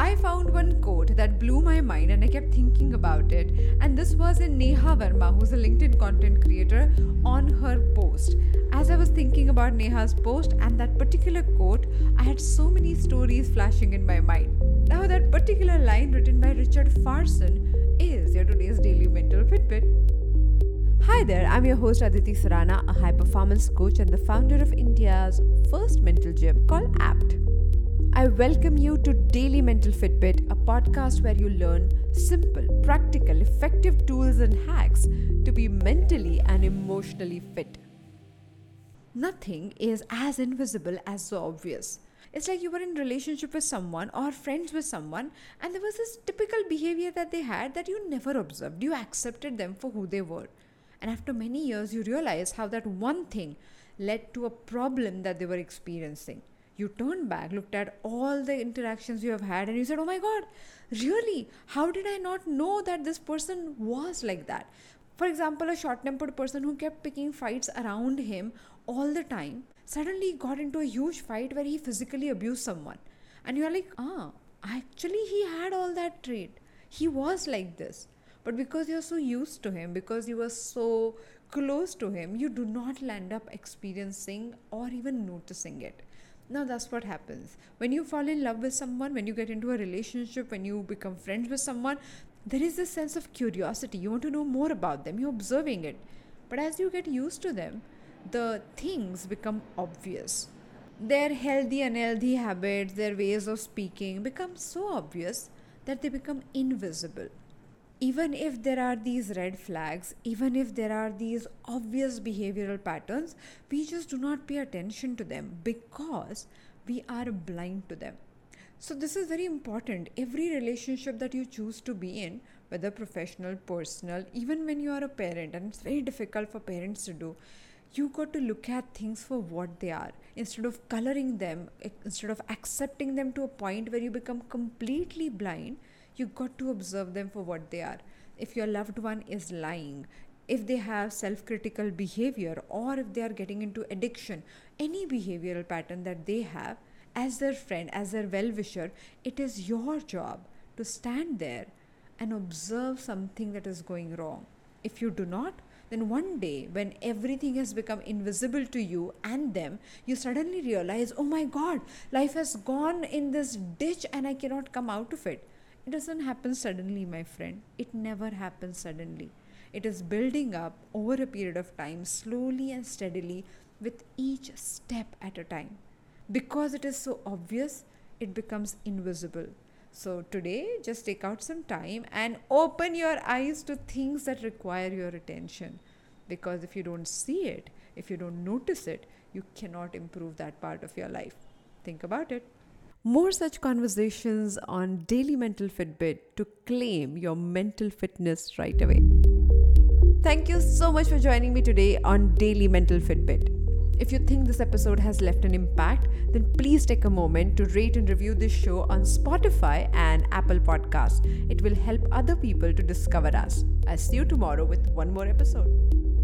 I found one quote that blew my mind and I kept thinking about it. And this was in Neha Verma, who's a LinkedIn content creator, on her post. As I was thinking about Neha's post and that particular quote, I had so many stories flashing in my mind. Now, that particular line written by Richard Farson is your today's daily mental Fitbit. Hi there, I'm your host Aditi Surana, a high performance coach and the founder of India's first mental gym called APT. I welcome you to Daily Mental Fitbit, a podcast where you learn simple, practical, effective tools and hacks to be mentally and emotionally fit. Nothing is as invisible as the obvious. It's like you were in relationship with someone or friends with someone and there was this typical behavior that they had that you never observed. You accepted them for who they were. And after many years you realize how that one thing led to a problem that they were experiencing you turned back, looked at all the interactions you have had, and you said, Oh my God, really? How did I not know that this person was like that? For example, a short tempered person who kept picking fights around him all the time suddenly got into a huge fight where he physically abused someone. And you're like, Ah, actually, he had all that trait. He was like this. But because you're so used to him, because you were so close to him, you do not land up experiencing or even noticing it. Now that's what happens. When you fall in love with someone, when you get into a relationship, when you become friends with someone, there is this sense of curiosity. You want to know more about them, you're observing it. But as you get used to them, the things become obvious. Their healthy, and unhealthy habits, their ways of speaking become so obvious that they become invisible even if there are these red flags, even if there are these obvious behavioral patterns, we just do not pay attention to them because we are blind to them. So, this is very important. Every relationship that you choose to be in, whether professional, personal, even when you are a parent, and it's very difficult for parents to do, you got to look at things for what they are instead of coloring them, eh, instead of accepting them to a point where you become completely blind you got to observe them for what they are. If your loved one is lying, if they have self critical behavior, or if they are getting into addiction, any behavioral pattern that they have, as their friend, as their well wisher, it is your job to stand there and observe something that is going wrong. If you do not, then one day when everything has become invisible to you and them, you suddenly realize, oh my god, life has gone in this ditch and I cannot come out of it. It doesn't happen suddenly, my friend. It never happens suddenly. It is building up over a period of time, slowly and steadily, with each step at a time. Because it is so obvious, it becomes invisible. So, today, just take out some time and open your eyes to things that require your attention. Because if you don't see it, if you don't notice it, you cannot improve that part of your life. Think about it. More such conversations on Daily Mental Fitbit to claim your mental fitness right away. Thank you so much for joining me today on Daily Mental Fitbit. If you think this episode has left an impact, then please take a moment to rate and review this show on Spotify and Apple Podcasts. It will help other people to discover us. I'll see you tomorrow with one more episode.